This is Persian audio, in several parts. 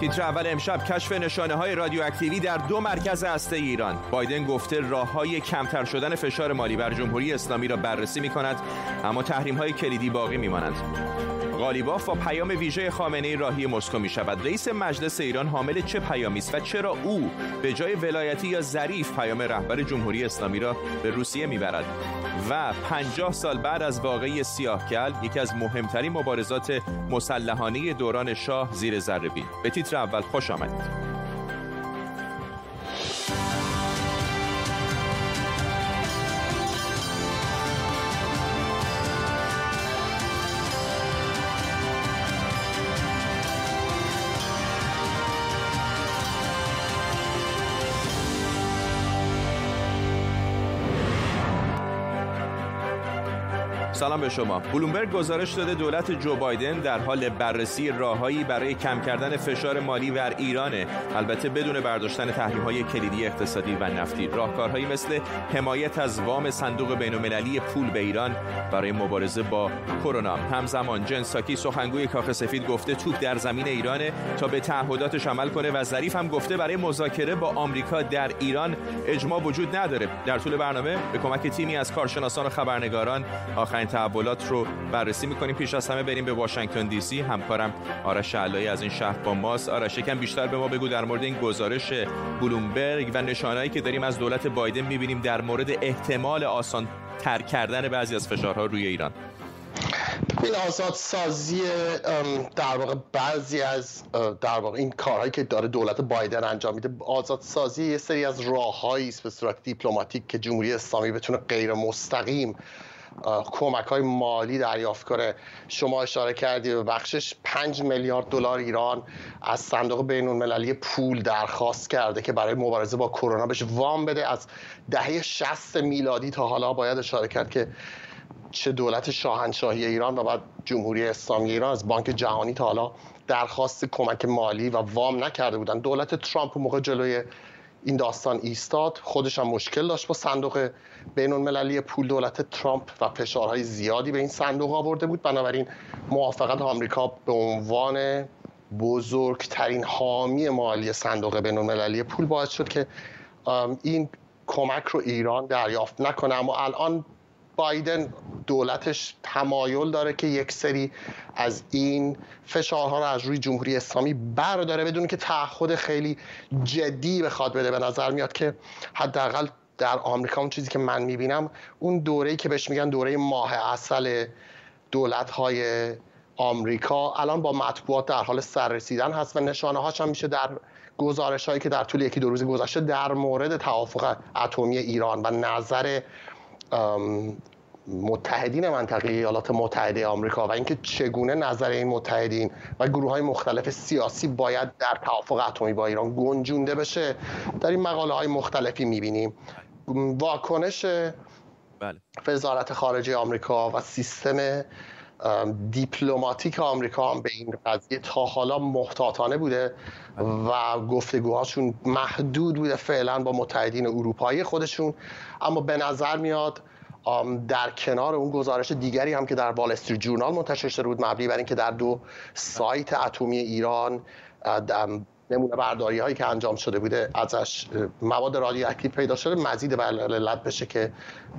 تیتر اول امشب کشف نشانه های رادیواکتیوی در دو مرکز هسته ایران. بایدن گفته راه های کمتر شدن فشار مالی بر جمهوری اسلامی را بررسی می کند اما تحریم های کلیدی باقی می مانند غالیباف با پیام ویژه خامنه ای راهی مسکو می شود رئیس مجلس ایران حامل چه پیامی است و چرا او به جای ولایتی یا ظریف پیام رهبر جمهوری اسلامی را به روسیه می‌برد؟ و پنجاه سال بعد از واقعی سیاهکل یکی از مهمترین مبارزات مسلحانه دوران شاه زیر ذره به تیتر اول خوش آمدید. سلام به شما. بلومبرگ گزارش داده دولت جو بایدن در حال بررسی راههایی برای کم کردن فشار مالی بر ایرانه. البته بدون برداشتن تحریم های کلیدی اقتصادی و نفتی. راهکارهایی مثل حمایت از وام صندوق بینالمللی پول به ایران برای مبارزه با کرونا. همزمان جن ساکی سخنگوی کاخ سفید گفته توپ در زمین ایرانه تا به تعهداتش عمل کنه و ظریف هم گفته برای مذاکره با آمریکا در ایران اجماع وجود نداره. در طول برنامه به کمک تیمی از کارشناسان و خبرنگاران آخرین تحولات رو بررسی می‌کنیم. پیش از همه بریم به واشنگتن دی سی. همکارم آرش علایی از این شهر با ماست. آرش یکم بیشتر به ما بگو در مورد این گزارش بلومبرگ و نشانهایی که داریم از دولت بایدن می‌بینیم در مورد احتمال آسان تر کردن بعضی از فشارها روی ایران. این آزاد سازی در واقع بعضی از در واقع این کارهایی که داره دولت بایدن انجام میده آزاد سازی یه سری از راههایی است به صورت دیپلماتیک که جمهوری اسلامی بتونه غیر مستقیم کمک های مالی دریافت کنه. شما اشاره کردی به بخشش 5 میلیارد دلار ایران از صندوق بین المللی پول درخواست کرده که برای مبارزه با کرونا بهش وام بده از دهه 60 میلادی تا حالا باید اشاره کرد که چه دولت شاهنشاهی ایران و بعد جمهوری اسلامی ایران از بانک جهانی تا حالا درخواست کمک مالی و وام نکرده بودن. دولت ترامپ موقع جلوی این داستان ایستاد. خودش هم مشکل داشت با صندوق بین المللی پول دولت ترامپ و فشارهای زیادی به این صندوق آورده بود. بنابراین موافقت آمریکا به عنوان بزرگترین حامی مالی صندوق بین المللی پول باعث شد که این کمک رو ایران دریافت نکنه. اما الان بایدن دولتش تمایل داره که یک سری از این فشارها رو از روی جمهوری اسلامی برداره بدون که تعهد خیلی جدی بخواد بده. به نظر میاد که حداقل در آمریکا اون چیزی که من می‌بینم اون دوره‌ای که بهش میگن دوره ماه اصل دولت های آمریکا الان با مطبوعات در حال سررسیدن هست و نشانه هاش هم میشه در گزارش هایی که در طول یکی دو روز گذشته در مورد توافق اتمی ایران و نظر متحدین منطقه ایالات متحده آمریکا و اینکه چگونه نظر این متحدین و گروه های مختلف سیاسی باید در توافق اتمی با ایران گنجونده بشه در این مقاله های مختلفی می‌بینیم واکنش بله. وزارت خارجه آمریکا و سیستم دیپلماتیک آمریکا هم به این قضیه تا حالا محتاطانه بوده و گفتگوهاشون محدود بوده فعلا با متحدین اروپایی خودشون. اما به نظر میاد در کنار اون گزارش دیگری هم که در وال استریت جورنال منتشر شده بود مبنی بر اینکه در دو سایت اتمی ایران نمونه برداری هایی که انجام شده بوده ازش مواد رادیواکتیو پیدا شده مزید بر علت بشه که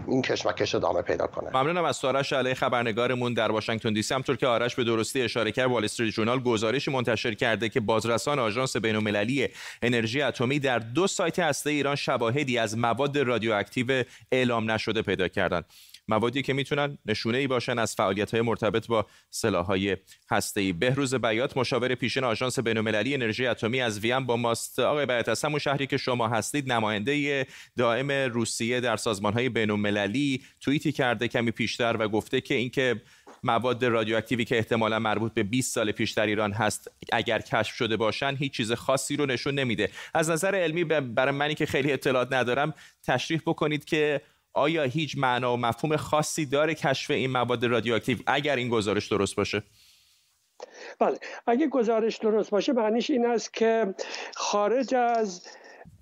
این کشمکش ادامه پیدا کنه. ممنونم از آرش علی خبرنگارمون در واشنگتن دی سی. همینطور که آرش به درستی اشاره کرد وال استریت جورنال گزارشی منتشر کرده که بازرسان آژانس بین‌المللی انرژی اتمی در دو سایت هسته ایران شواهدی از مواد رادیواکتیو اعلام نشده پیدا کردند. موادی که می‌تونن نشونه ای باشن از فعالیت های مرتبط با های هسته ای بهروز بیات مشاور پیشین آژانس بین‌المللی انرژی اتمی از وین با ماست. آقای بیات از همون شهری که شما هستید نماینده دائم روسیه در سازمان های بین‌المللی توییتی کرده کمی پیشتر و گفته که اینکه مواد رادیواکتیوی که احتمالا مربوط به 20 سال پیش در ایران هست اگر کشف شده باشن هیچ چیز خاصی رو نشون نمیده. از نظر علمی برای منی که خیلی اطلاعات ندارم تشریح بکنید که آیا هیچ معنا و مفهوم خاصی داره کشف این مواد رادیواکتیو اگر این گزارش درست باشه؟ بله اگه گزارش درست باشه معنیش این است که خارج از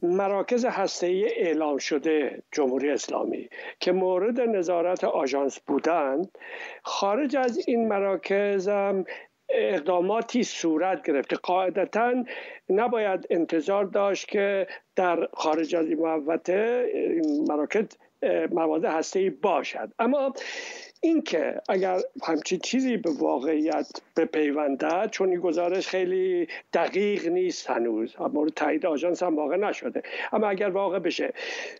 مراکز هسته‌ای اعلام شده جمهوری اسلامی که مورد نظارت آژانس بودند خارج از این مراکز هم اقداماتی صورت گرفته. قاعدتا نباید انتظار داشت که در خارج از این محوطه مراکز مواد هسته باشد. اما اینکه اگر همچین چیزی به واقعیت بپیونده چون این گزارش خیلی دقیق نیست هنوز. مورد تایید آژانس هم واقع نشده. اما اگر واقع بشه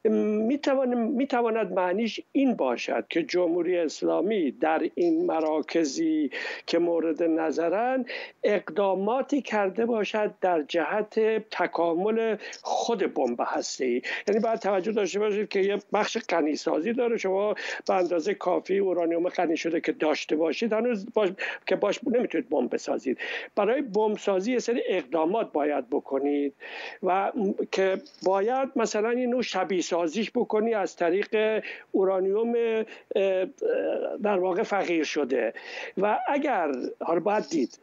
می‌تواند معنیش این باشد که جمهوری اسلامی در این مراکزی که مورد نظرن اقداماتی کرده باشد در جهت تکامل خود بمب هستی. یعنی باید توجه داشته باشید که یه بخش غنیسازی داره. شما به اندازه کافی یورانیوم غنی شده که داشته باشید هنوز باش... که باش نمی‌تونید بمب بسازید. برای بمب سازی یه سری اقدامات باید بکنید و که باید مثلا این نوع شبیه سازیش بکنی از طریق اورانیوم در واقع فقیر شده. و اگر حالا باید دید.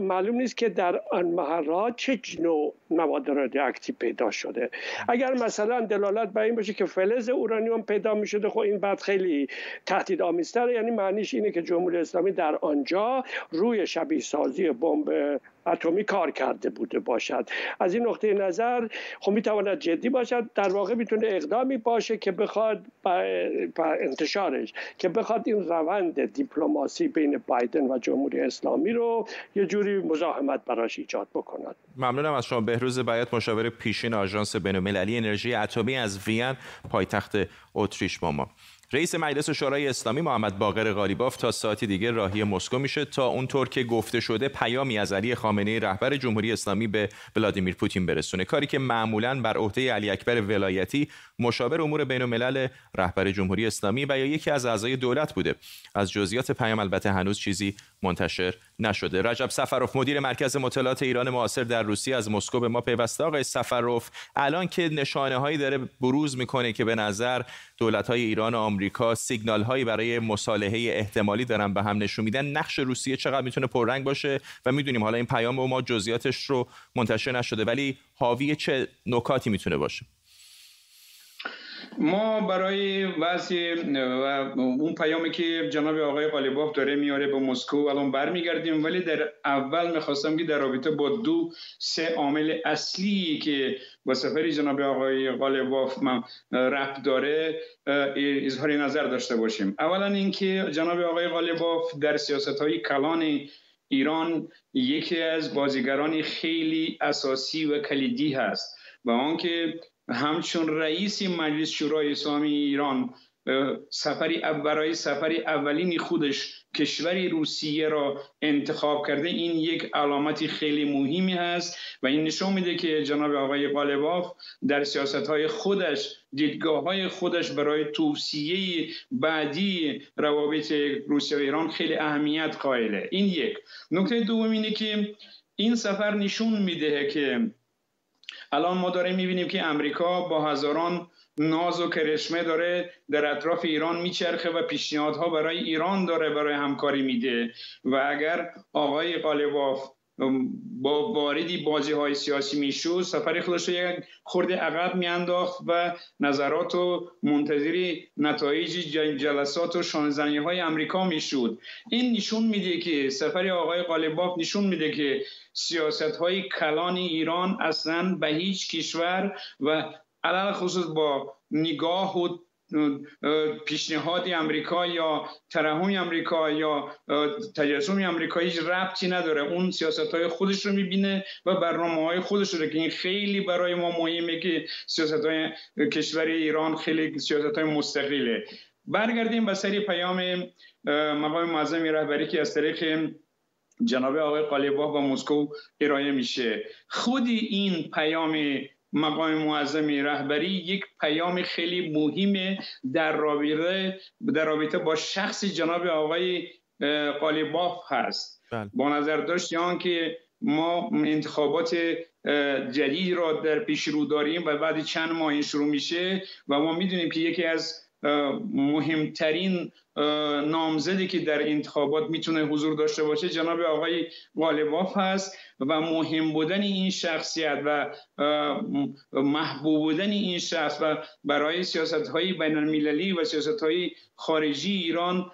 معلوم نیست که در آن محرات چه نوع مواد رادیواکتیو پیدا شده. اگر مثلا دلالت بر این باشه که فلز اورانیوم پیدا می شده خب این بعد خیلی تهدید آمیزتره یعنی معنیش اینه که جمهوری اسلامی در آنجا روی شبیه سازی بمب اتمی کار کرده بوده باشد. از این نقطه نظر خب می‌تواند جدی باشد. در واقع می‌تونه اقدامی باشه که بخواد با انتشارش که بخواد این روند دیپلماسی بین بایدن و جمهوری اسلامی رو یه جوری مزاحمت براش ایجاد بکند. ممنونم از شما. بهروز بیات مشاور پیشین آژانس بین‌المللی انرژی اتمی از وین پایتخت اتریش با ما. رئیس مجلس شورای اسلامی محمد باقر غالیباف تا ساعتی دیگه راهی مسکو میشه تا اونطور که گفته شده پیامی از علی خامنه رهبر جمهوری اسلامی به ولادیمیر پوتین برسونه. کاری که معمولا بر عهده علی اکبر ولایتی مشاور امور بین الملل رهبر جمهوری اسلامی و یا یکی از اعضای دولت بوده. از جزئیات پیام البته هنوز چیزی منتشر نشده. رجب سفروف مدیر مرکز مطالعات ایران معاصر در روسیه از مسکو به ما پیوسته. آقای سفروف الان که نشانه هایی داره بروز می‌کنه که به نظر دولت های ایران و آمریکا سیگنال هایی برای مصالحه احتمالی دارن به هم نشون میدن. نقش روسیه چقدر می‌تونه پررنگ باشه و می‌دونیم حالا این پیام به ما جزئیاتش رو منتشر نشده ولی حاوی چه نکاتی می‌تونه باشه؟ ما برای وضع و اون پیامی که جناب آقای قالیباف داره میاره به مسکو الان برمیگردیم. ولی در اول می‌خواستم که در رابطه با دو سه عامل اصلی که با سفری جناب آقای قالیباف رفت داره اظهار نظر داشته باشیم. اولا اینکه جناب آقای قالیباف در سیاست های کلان ایران یکی از بازیگران خیلی اساسی و کلیدی هست. و آنکه همچون رئیس مجلس شورای اسلامی ایران سفری برای سفری اولین خودش کشور روسیه را انتخاب کرده این یک علامتی خیلی مهمی هست و این نشون میده که جناب آقای قالباف در سیاست های خودش دیدگاه های خودش برای توصیه بعدی روابط روسیه و ایران خیلی اهمیت قائله. این یک. نکته دوم اینه که این سفر نشون میده که الان ما داریم می‌بینیم که امریکا با هزاران ناز و کرشمه داره در اطراف ایران میچرخه و پیشنهادها برای ایران داره برای همکاری میده. و اگر آقای قالباف با واردی بازی های سیاسی می‌شد سفر خودش یک خورده عقب میانداخت و نظرات و منتظری نتایج جلسات و شانزنی های امریکا می‌شد. این نشون میده که سفر آقای قالباف نشون میده که سیاست های کلان ایران اصلا به هیچ کشور و علل خصوص با نگاه و پیشنهاد امریکا یا ترحم امریکا یا تجسم امریکا ربطی نداره. اون سیاست های خودش رو می‌بینه و برنامه های خودش رو. که این خیلی برای ما مهمه که سیاست های کشور ایران خیلی سیاست های مستقله. برگردیم به سری پیام مقام معظم رهبری که از طریق جناب آقای قالیباف و مسکو ارائه میشه خودی این پیام مقام معظم رهبری یک پیام خیلی مهمه در رابطه در رابطه با شخص جناب آقای قالیباف هست بله. با نظر داشت یا که ما انتخابات جدید را در پیش رو داریم و بعد چند ماه این شروع میشه و ما می‌دونیم که یکی از مهمترین نامزدی که در انتخابات می‌تونه حضور داشته باشه جناب آقای غالباف هست و مهم بودن این شخصیت و محبوب بودن این شخص و برای سیاست های بین المللی و سیاست های خارجی ایران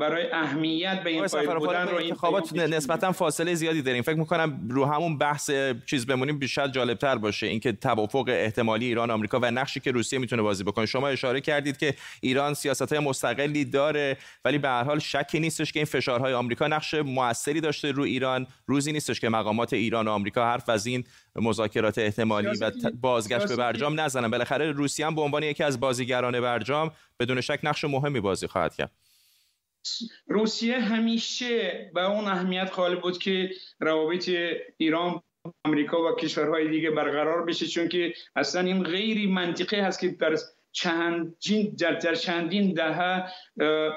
برای اهمیت به این پای بودن رو انتخابات نسبتا فاصله زیادی داریم. فکر می‌کنم رو همون بحث چیز بمونیم بیشتر جالبتر باشه. اینکه توافق احتمالی ایران آمریکا و نقشی که روسیه می‌تونه بازی بکنه. شما اشاره کردید که ایران سیاست های مستقلی داره. ولی به هر حال شکی نیستش که این فشارهای آمریکا نقش موثری داشته رو ایران. روزی نیستش که مقامات ایران و آمریکا حرف از این مذاکرات احتمالی و بازگشت به برجام نزنن. بالاخره روسیه هم به عنوان یکی از بازیگران برجام بدون شک نقش مهمی بازی خواهد کرد. روسیه همیشه به اون اهمیت قائل بود که روابط ایران آمریکا و کشورهای دیگه برقرار بشه چون که اصلا این غیری منطقی هست که در چندین در چندین دهه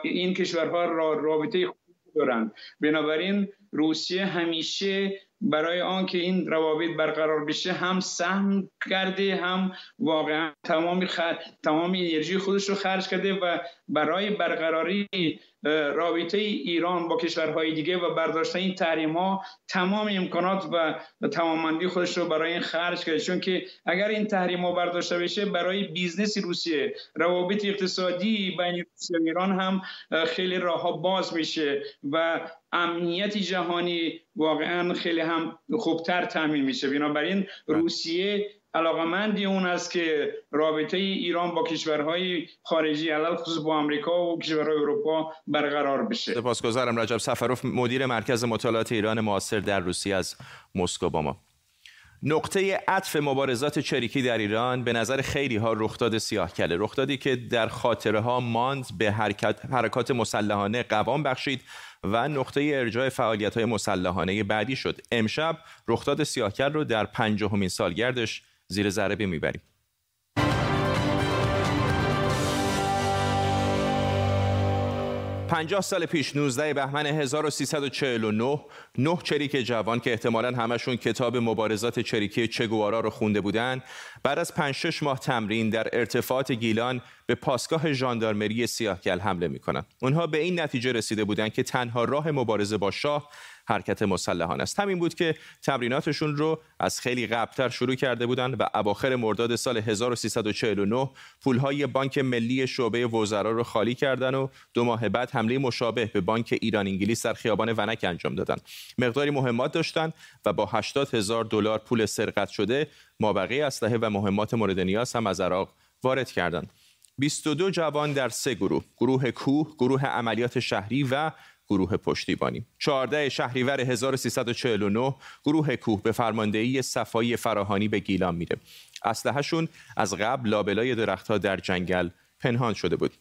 این کشورها را رابطه خوب دارند. بنابراین روسیه همیشه برای آنکه این روابط برقرار بشه هم سهم کرده هم واقعا تمام خر... تمام انرژی خودش رو خرج کرده و برای برقراری رابطه ایران با کشورهای دیگه و برداشتن این تحریم ها تمام امکانات و توانمندی خودش رو برای این خرج کرده. چون که اگر این تحریم ها برداشته بشه برای بیزنس روسیه روابط اقتصادی بین روسیه و ایران هم خیلی راه باز میشه و امنیت جهانی واقعا خیلی هم خوبتر تامین میشه بنابراین. روسیه علاقمندی اون است که رابطه ایران با کشورهای خارجی علی‌الخصوص با آمریکا و کشورهای اروپا برقرار بشه سپاسگزارم رجب سفروف مدیر مرکز مطالعات ایران معاصر در روسیه از مسکو با ما نقطه عطف مبارزات چریکی در ایران به نظر خیلی ها رخداد سیاه کله. رخدادی که در خاطره ها ماند به حرکت، حرکات مسلحانه قوام بخشید و نقطه ارجاع فعالیت های مسلحانه بعدی شد. امشب رخداد سیاهکل رو در پنجاهمین سالگردش زیر ذره می‌بریم. پنجاه سال پیش 19 بهمن 1349 نه چریک جوان که احتمالا همشون کتاب مبارزات چریکی چگوارا رو خونده بودن بعد از 5 6 ماه تمرین در ارتفاعات گیلان به پاسگاه ژاندارمری سیاهگل حمله می‌کنن. اونها به این نتیجه رسیده بودند که تنها راه مبارزه با شاه حرکت مسلحانه است. همین بود که تمریناتشون رو از خیلی قبلتر شروع کرده بودند و اواخر مرداد سال 1349 پولهای بانک ملی شعبه وزرا رو خالی کردن و دو ماه بعد حمله مشابه به بانک ایران انگلیس در خیابان ونک انجام دادن. مقداری مهمات داشتند و با 80 هزار دلار پول سرقت شده مابقی اسلحه و مهمات مورد نیاز هم از عراق وارد کردند. 22 جوان در سه گروه گروه کوه گروه عملیات شهری و گروه پشتیبانی. 14 شهریور 1349 گروه کوه به فرماندهی صفایی فراهانی به گیلان میره. اسلحهشون از قبل لابلای درختها در جنگل پنهان شده بود.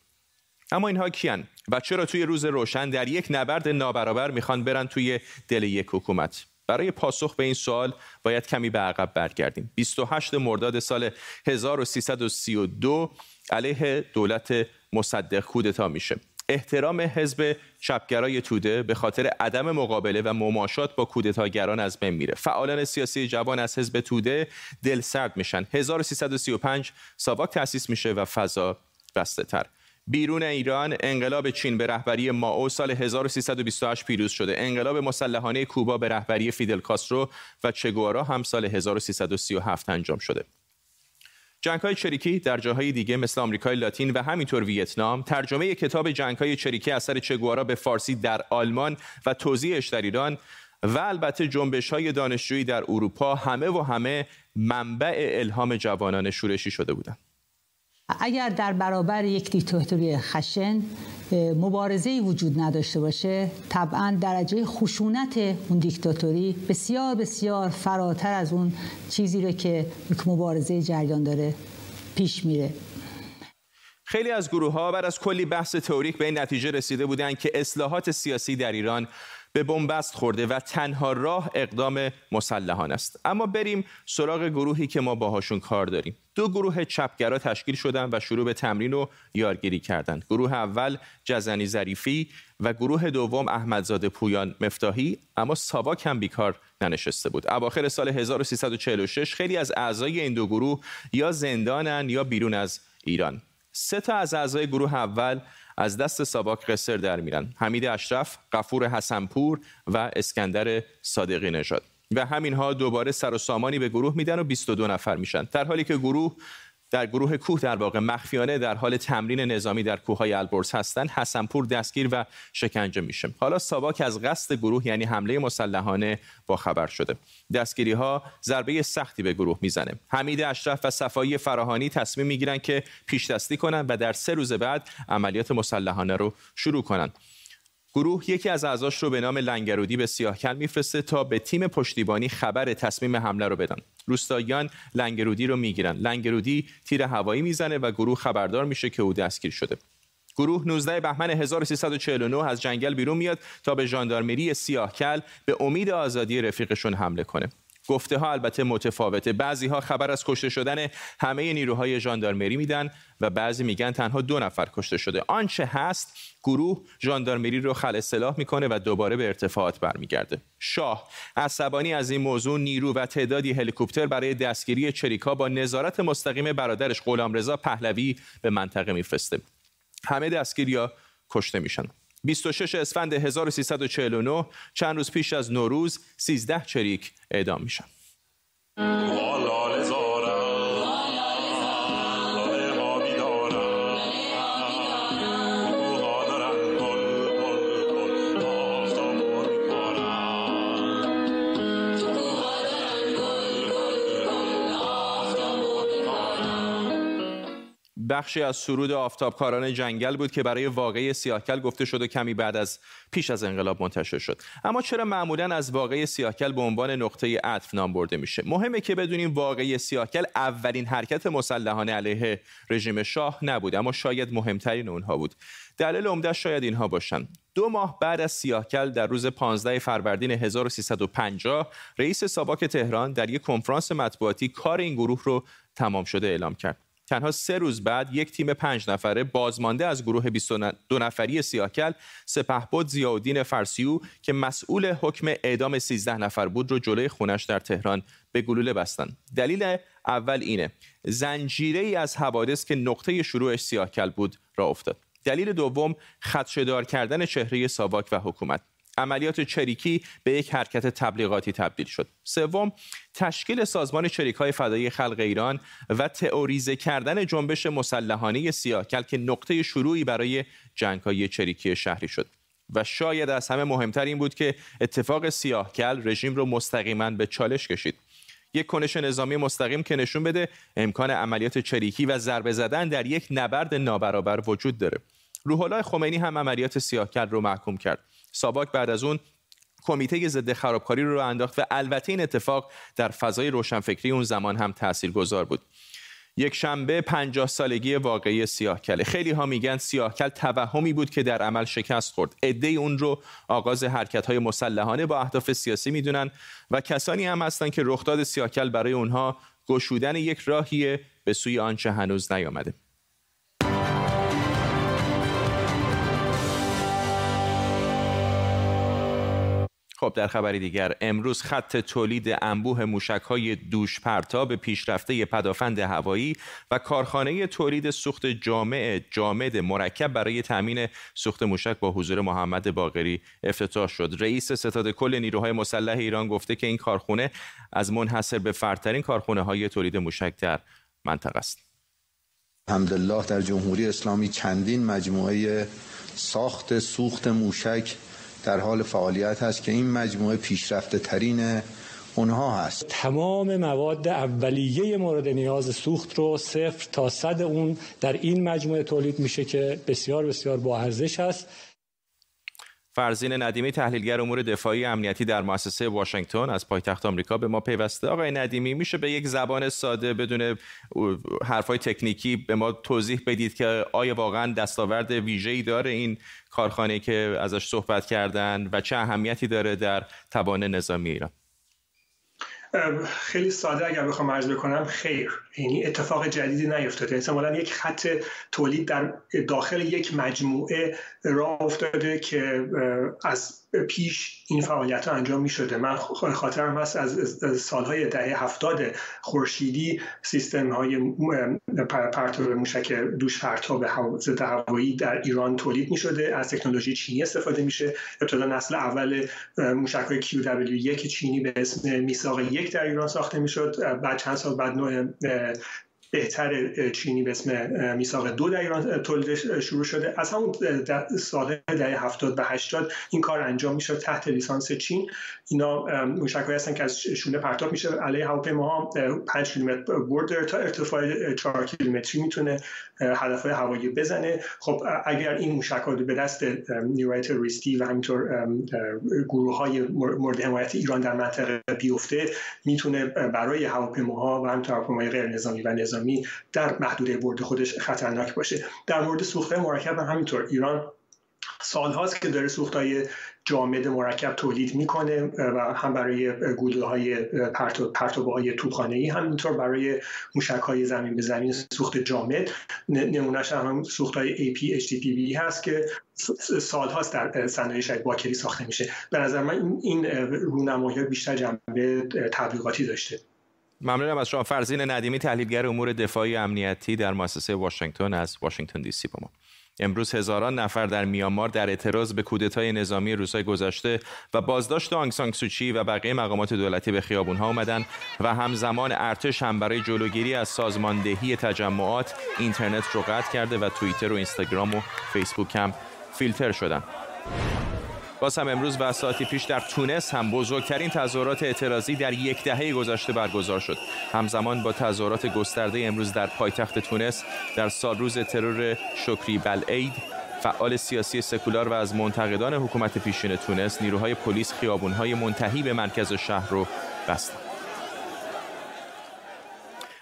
اما اینها کیان و چرا توی روز روشن در یک نبرد نابرابر می‌خوان برن توی دل یک حکومت؟ برای پاسخ به این سوال باید کمی به عقب برگردیم. 28 مرداد سال 1332 علیه دولت مصدق کودتا میشه. احترام حزب چپگرای توده به خاطر عدم مقابله و مماشات با کودتاگران از بین میره. فعالان سیاسی جوان از حزب توده دل سرد میشن. 1335 ساواک تأسیس میشه و فضا بسته تر بیرون ایران انقلاب چین به رهبری ماو سال 1328 پیروز شده. انقلاب مسلحانه کوبا به رهبری فیدل کاسترو و چگوارا هم سال 1337 انجام شده. جنگ های چریکی در جاهای دیگه مثل آمریکای لاتین و همینطور ویتنام ترجمه کتاب جنگ های چریکی اثر چگوارا به فارسی در آلمان و توضیحش در ایران و البته جنبش های دانشجویی در اروپا همه و همه منبع الهام جوانان شورشی شده بودند. اگر در برابر یک دیکتاتوری خشن مبارزه وجود نداشته باشه طبعا درجه خشونت اون دیکتاتوری بسیار بسیار فراتر از اون چیزی رو که یک مبارزه جریان داره پیش میره. خیلی از گروه ها بعد از کلی بحث تئوریک به این نتیجه رسیده بودند که اصلاحات سیاسی در ایران به بنبست خورده و تنها راه اقدام مسلحان است. اما بریم سراغ گروهی که ما باهاشون کار داریم. دو گروه چپگرا تشکیل شدن و شروع به تمرین و یارگیری کردند گروه اول جزنی ظریفی و گروه دوم احمدزاده پویان مفتاحی اما ساواک هم بیکار ننشسته بود. اواخر سال 1346 خیلی از اعضای این دو گروه یا زندانن یا بیرون از ایران. سه تا از اعضای گروه اول از دست ساباک قصر در میرن. حمید اشرف، قفور حسنپور و اسکندر صادقی نژاد. و همینها دوباره سر و سامانی به گروه میدن و 22 نفر میشن. در حالی که گروه در گروه کوه در واقع مخفیانه در حال تمرین نظامی در کوههای البرز هستند حسنپور دستگیر و شکنجه میشه. حالا ساواک از قصد گروه یعنی حمله مسلحانه با خبر شده. دستگیری ها ضربه سختی به گروه می‌زنه. حمید اشرف و صفایی فراهانی تصمیم می‌گیرن که پیش دستی کنند و در سه روز بعد عملیات مسلحانه رو شروع کنند گروه یکی از اعضاش رو به نام لنگرودی به سیاهکل میفرسته تا به تیم پشتیبانی خبر تصمیم حمله رو بدن. روستاییان لنگرودی رو می‌گیرن. لنگرودی تیر هوایی می‌زنه و گروه خبردار میشه که او دستگیر شده. گروه 19 بهمن 1349 از جنگل بیرون میاد تا به ژاندارمری سیاهکل به امید آزادی رفیقشون حمله کنه. گفته ها البته متفاوته. بعضی ها خبر از کشته شدن همه نیروهای ژاندارمری میدن و بعضی میگن تنها دو نفر کشته شده. آنچه هست گروه ژاندارمری رو خل اصلاح می‌کنه و دوباره به ارتفاعات برمیگرده. شاه عصبانی از این موضوع نیرو و تعدادی هلیکوپتر برای دستگیری چریکا با نظارت مستقیم برادرش غلامرضا پهلوی به منطقه میفرسته. همه دستگیریا کشته میشن. 26 اسفند 1349 چند روز پیش از نوروز 13 چریک اعدام میشن. بخشی از سرود آفتابکاران جنگل بود که برای واقعی سیاهکل گفته شد و کمی بعد از پیش از انقلاب منتشر شد. اما چرا معمولا از واقعی سیاهکل به عنوان نقطه عطف نام برده میشه؟ مهمه که بدونیم واقعی سیاهکل اولین حرکت مسلحانه علیه رژیم شاه نبود اما شاید مهمترین اونها بود. دلیل عمده شاید اینها باشن. دو ماه بعد از سیاهکل در روز 15 فروردین 1350 رئیس ساباک تهران در یک کنفرانس مطبوعاتی کار این گروه رو تمام شده اعلام کرد. تنها سه روز بعد یک تیم پنج نفره بازمانده از گروه 22 نفری سیاهکل سپهبد زیاودین فرسیو که مسئول حکم اعدام 13 نفر بود رو جلوی خونش در تهران به گلوله بستن. دلیل اول اینه زنجیره ای از حوادث که نقطه شروعش سیاهکل بود را افتاد. دلیل دوم خدشدار کردن چهره ساواک و حکومت. عملیات چریکی به یک حرکت تبلیغاتی تبدیل شد. سوم، تشکیل سازمان چریک های فدایی خلق ایران و تئوریزه کردن جنبش مسلحانه سیاهکل که نقطه شروعی برای جنگ های چریکی شهری شد. و شاید از همه مهمتر این بود که اتفاق سیاهکل رژیم رو مستقیما به چالش کشید. یک کنش نظامی مستقیم که نشون بده امکان عملیات چریکی و ضربه زدن در یک نبرد نابرابر وجود داره. روح الله خمینی هم عملیات سیاهکل رو محکوم کرد. ساباک بعد از اون کمیته ضد خرابکاری رو انداخت و البته این اتفاق در فضای روشنفکری اون زمان هم تاثیرگذار بود. یک شنبه پنجاه سالگی واقعی سیاهکله. خیلی ها میگن سیاهکل توهمی بود که در عمل شکست خورد. عده اون رو آغاز حرکت های مسلحانه با اهداف سیاسی می‌دونن و کسانی هم هستند که رخداد سیاهکل برای اونها گشودن یک راهیه به سوی آنچه هنوز نیامده. خب در خبری دیگر امروز خط تولید انبوه موشک های دوش پرتاب پیشرفته پدافند هوایی و کارخانه تولید سوخت جامع جامد مرکب برای تامین سوخت موشک با حضور محمد باقری افتتاح شد. رئیس ستاد کل نیروهای مسلح ایران گفته که این کارخونه از منحصر به فردترین کارخونه های تولید موشک در منطقه است. الحمدلله در جمهوری اسلامی چندین مجموعه ساخت سوخت موشک در حال فعالیت هست که این مجموعه پیشرفته ترین اونها هست. تمام مواد اولیه مورد نیاز سوخت رو صفر تا صد اون در این مجموعه تولید میشه که بسیار بسیار با ارزش هست. فرزین ندیمی تحلیلگر امور دفاعی امنیتی در مؤسسه واشنگتن از پایتخت آمریکا به ما پیوسته. آقای ندیمی میشه به یک زبان ساده بدون حرفای تکنیکی به ما توضیح بدید که آیا واقعا دستاورد ویژه‌ای داره این کارخانه که ازش صحبت کردن و چه اهمیتی داره در توان نظامی ایران؟ خیلی ساده اگر بخوام عرض بکنم خیر. یعنی اتفاق جدیدی نیفتاده. احتمالا یک خط تولید در داخل یک مجموعه راه افتاده که از پیش این فعالیت ها انجام می شده. من خاطرم هست از سالهای دهه هفتاد خورشیدی سیستم های پرتاب موشک دوش پرتاب ضد هوایی در ایران تولید می شده. از تکنولوژی چینی استفاده میشه ابتدا نسل اول موشک های QW1 چینی به اسم میثاق یک در ایران ساخته می‌شد بعد چند سال بعد نوع بهتر چینی به اسم میثاق دو در ایران تولید شروع شده. از همون سال دهه 70 و 80 این کار انجام میشه تحت لیسانس چین. اینا موشک‌هایی هستن که از شونه پرتاب میشه. علیه هواپیماها 5 کیلومتر برد تا ارتفاع 4 کیلومتری می‌تونه هدفهای هوایی بزنه. خب اگر این موشک به دست نیروهای تروریستی و همینطور گروه های مورد حمایت ایران در منطقه بیفته می‌تونه برای هواپیماها و همینطور هواپیماهای غیر نظامی و نظامی در محدوده برد خودش خطرناک باشه. در مورد سوخته مرکب همینطور. ایران سالهاست که داره سوختهای جامد مرکب تولید می‌کنه و هم برای گلوله های پرتوبه های توپخانه ای همینطور برای موشک های زمین به زمین سوخت جامد. نمونهش هم سوخت های AP HTPV هست که سالهاست در صنایع شاید باکری ساخته میشه. به نظر من این رونمایی بیشتر جنبه تبلیغاتی داشته. ممنونم از شما. فرزین ندیمی تحلیلگر امور دفاعی امنیتی در مؤسسه واشنگتن از واشنگتن دی سی با ما. امروز هزاران نفر در میانمار در اعتراض به کودتای نظامی روزهای گذشته و بازداشت آنگ سانگ سوچی و بقیه مقامات دولتی به خیابونها آمدن و همزمان ارتش هم برای جلوگیری از سازماندهی تجمعات اینترنت رو قطع کرده و توییتر و اینستاگرام و فیسبوک هم فیلتر شدن. باز هم امروز و ساعتی پیش در تونس هم بزرگترین تظاهرات اعتراضی در یک دهه گذشته برگزار شد. همزمان با تظاهرات گسترده امروز در پایتخت تونس در سال روز ترور شکری بلعید فعال سیاسی سکولار و از منتقدان حکومت پیشین تونس نیروهای پلیس خیابونهای منتهی به مرکز شهر رو بستند.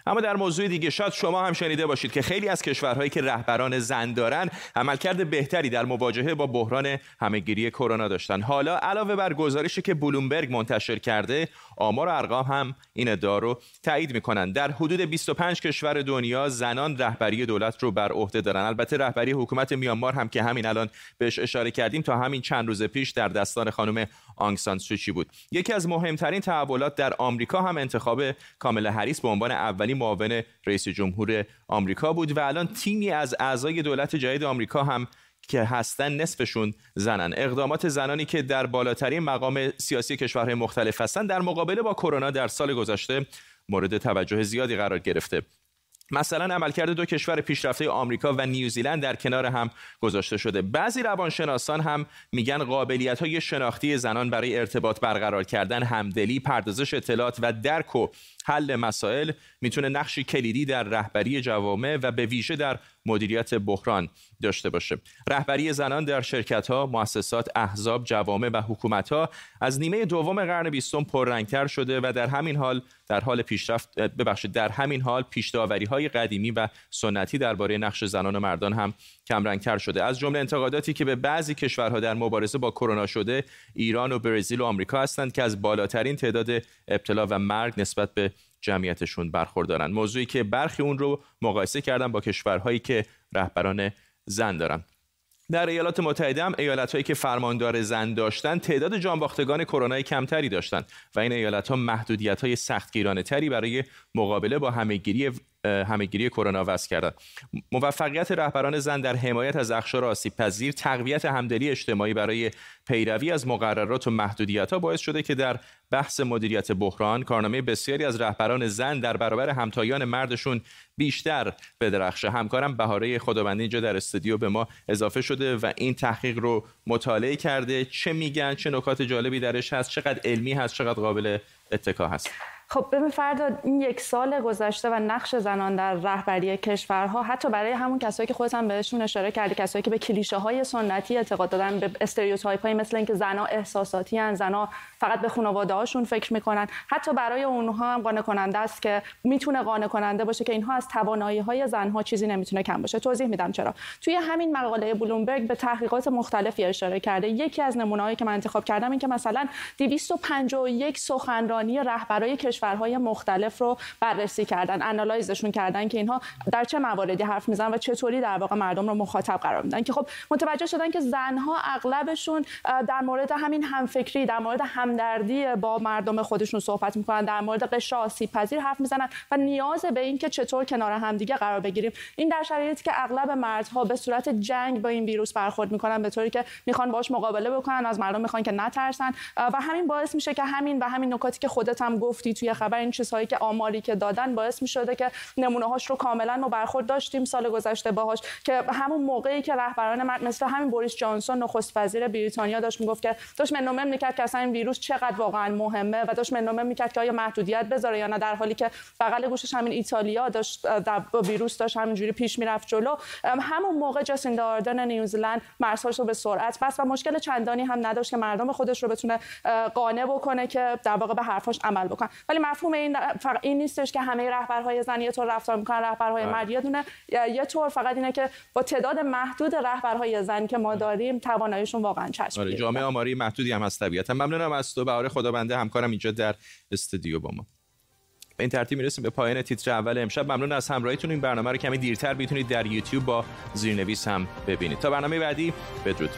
اما در موضوع دیگه شاید شما هم شنیده باشید که خیلی از کشورهایی که رهبران زن دارن عملکرد بهتری در مواجهه با بحران همهگیری کرونا داشتن. حالا علاوه بر گزارشی که بلومبرگ منتشر کرده آمار و ارقام هم این ادعا رو تایید می‌کنن. در حدود 25 کشور دنیا زنان رهبری دولت رو بر عهده دارن. البته رهبری حکومت میانمار هم که همین الان بهش اشاره کردیم تا همین چند روز پیش در دستان خانم آنگسان سوچی بود. یکی از مهمترین تحولات در آمریکا هم انتخاب کامل هریس به عنوان اولین معاون رئیس جمهور آمریکا بود و الان تیمی از اعضای دولت جدید آمریکا هم که هستن نصفشون زنن. اقدامات زنانی که در بالاترین مقام سیاسی کشورهای مختلف هستند در مقابله با کرونا در سال گذشته مورد توجه زیادی قرار گرفته. مثلا عملکرد دو کشور پیشرفته آمریکا و نیوزیلند در کنار هم گذاشته شده. بعضی روانشناسان هم میگن قابلیت های شناختی زنان برای ارتباط برقرار کردن همدلی پردازش اطلاعات و درک و حل مسائل می‌تونه نقشی کلیدی در رهبری جوامع و به ویژه در مدیریت بحران داشته باشه. رهبری زنان در شرکت ها مؤسسات احزاب جوامع و حکومت ها از نیمه دوم قرن بیستم پررنگتر شده و در همین حال در حال پیشرفت ببخشید در همین حال پیشداوری های قدیمی و سنتی درباره نقش زنان و مردان هم کمرنگتر شده. از جمله انتقاداتی که به بعضی کشورها در مبارزه با کرونا شده ایران و برزیل و آمریکا هستند که از بالاترین تعداد ابتلا و مرگ نسبت به جمعیتشون برخوردارن. موضوعی که برخی اون رو مقایسه کردن با کشورهایی که رهبران زن دارن. در ایالات متحده هم ایالت که فرماندار زن داشتند تعداد جانباختگان کرونا کمتری داشتند و این ایالت ها محدودیت های سختگیرانه تری برای مقابله با همهگیری همهگیری کرونا وضع کردند موفقیت رهبران زن در حمایت از اخشار آسیب پذیر تقویت همدلی اجتماعی برای پیروی از مقررات و محدودیت ها باعث شده که در بحث مدیریت بحران کارنامه بسیاری از رهبران زن در برابر همتایان مردشون بیشتر بدرخشه. همکارم بهاره خداوندی اینجا در استودیو به ما اضافه شده و این تحقیق رو مطالعه کرده. چه میگن چه نکات جالبی درش هست چقدر علمی هست چقدر قابل اتکا هست. خب ببین فردا این یک سال گذشته و نقش زنان در رهبری کشورها حتی برای همون کسایی که خودت بهشون اشاره کردی کسایی که به کلیشه های سنتی اعتقاد دادن به استریوتایپ های مثل اینکه زنا احساساتی هن زنا فقط به خانواده هاشون فکر می‌کنن. حتی برای اونها هم قانع کننده است که می‌تونه قانع کننده باشه که اینها از توانایی های زنها چیزی نمی‌تونه کم باشه. توضیح میدم چرا. توی همین مقاله بلومبرگ به تحقیقات مختلفی اشاره کرده. یکی از نمونه‌هایی که من انتخاب کردم این که مثلا 251 سخنرانی رهبرای کشورهای مختلف رو بررسی کردن انالایزشون کردن که اینها در چه مواردی حرف می‌زنن و چطوری در واقع مردم رو مخاطب قرار میدن. که خب متوجه شدن که زنها اغلبشون در مورد همین همفکری در مورد همدردی با مردم خودشون صحبت می‌کنن در مورد قشر پذیر حرف می‌زنن و نیاز به این که چطور کنار همدیگه قرار بگیریم. این در شرایطی که اغلب مردها به صورت جنگ با این ویروس برخورد می‌کنن به طوری که می‌خوان باش مقابله بکنن از مردم می‌خوان که نترسن. و همین باعث میشه که همین و همین نکاتی که خودت هم گفتی توی خبر این چیزهایی که آماری که دادن باعث می‌شده که نمونه هاش رو کاملا ما برخورد داشتیم سال گذشته باهاش که همون موقعی که رهبران مثل همین بوریس جانسون نخست وزیر بریتانیا داشت می‌گفت که داشت منومن می‌کرد که اصلا این ویروس چقدر واقعا مهمه و داشت منومن می‌کرد که آیا محدودیت بذاره یا نه در حالی که بغل گوشش همین ایتالیا داشت در ویروس داشت همینجوری پیش می‌رفت جلو. همون موقع جاسیندا آردن نیوزلند مرزهاش رو به سرعت بس و مشکل چندانی هم نداشت که مردم خودش رو بتونه قانع بکنه که در واقع به حرفاش عمل بکنن ولی مفهوم این فقط این نیستش که همه رهبرهای زن یه طور رفتار می‌کنن رهبرهای مرد. یه دونه یه طور فقط اینه که با تعداد محدود رهبرهای زن که ما داریم تواناییشون واقعا چشم آره جامعه آماری محدودی هم هست طبیعتا. ممنونم از تو. بهار خدابنده همکارم اینجا در استودیو با ما. به این ترتیب می‌رسیم به پایان تیتر اول امشب. ممنون از همراهیتون. این برنامه رو کمی دیرتر می‌تونید در یوتیوب با زیرنویس هم ببینید. تا برنامه بعدی بدرود.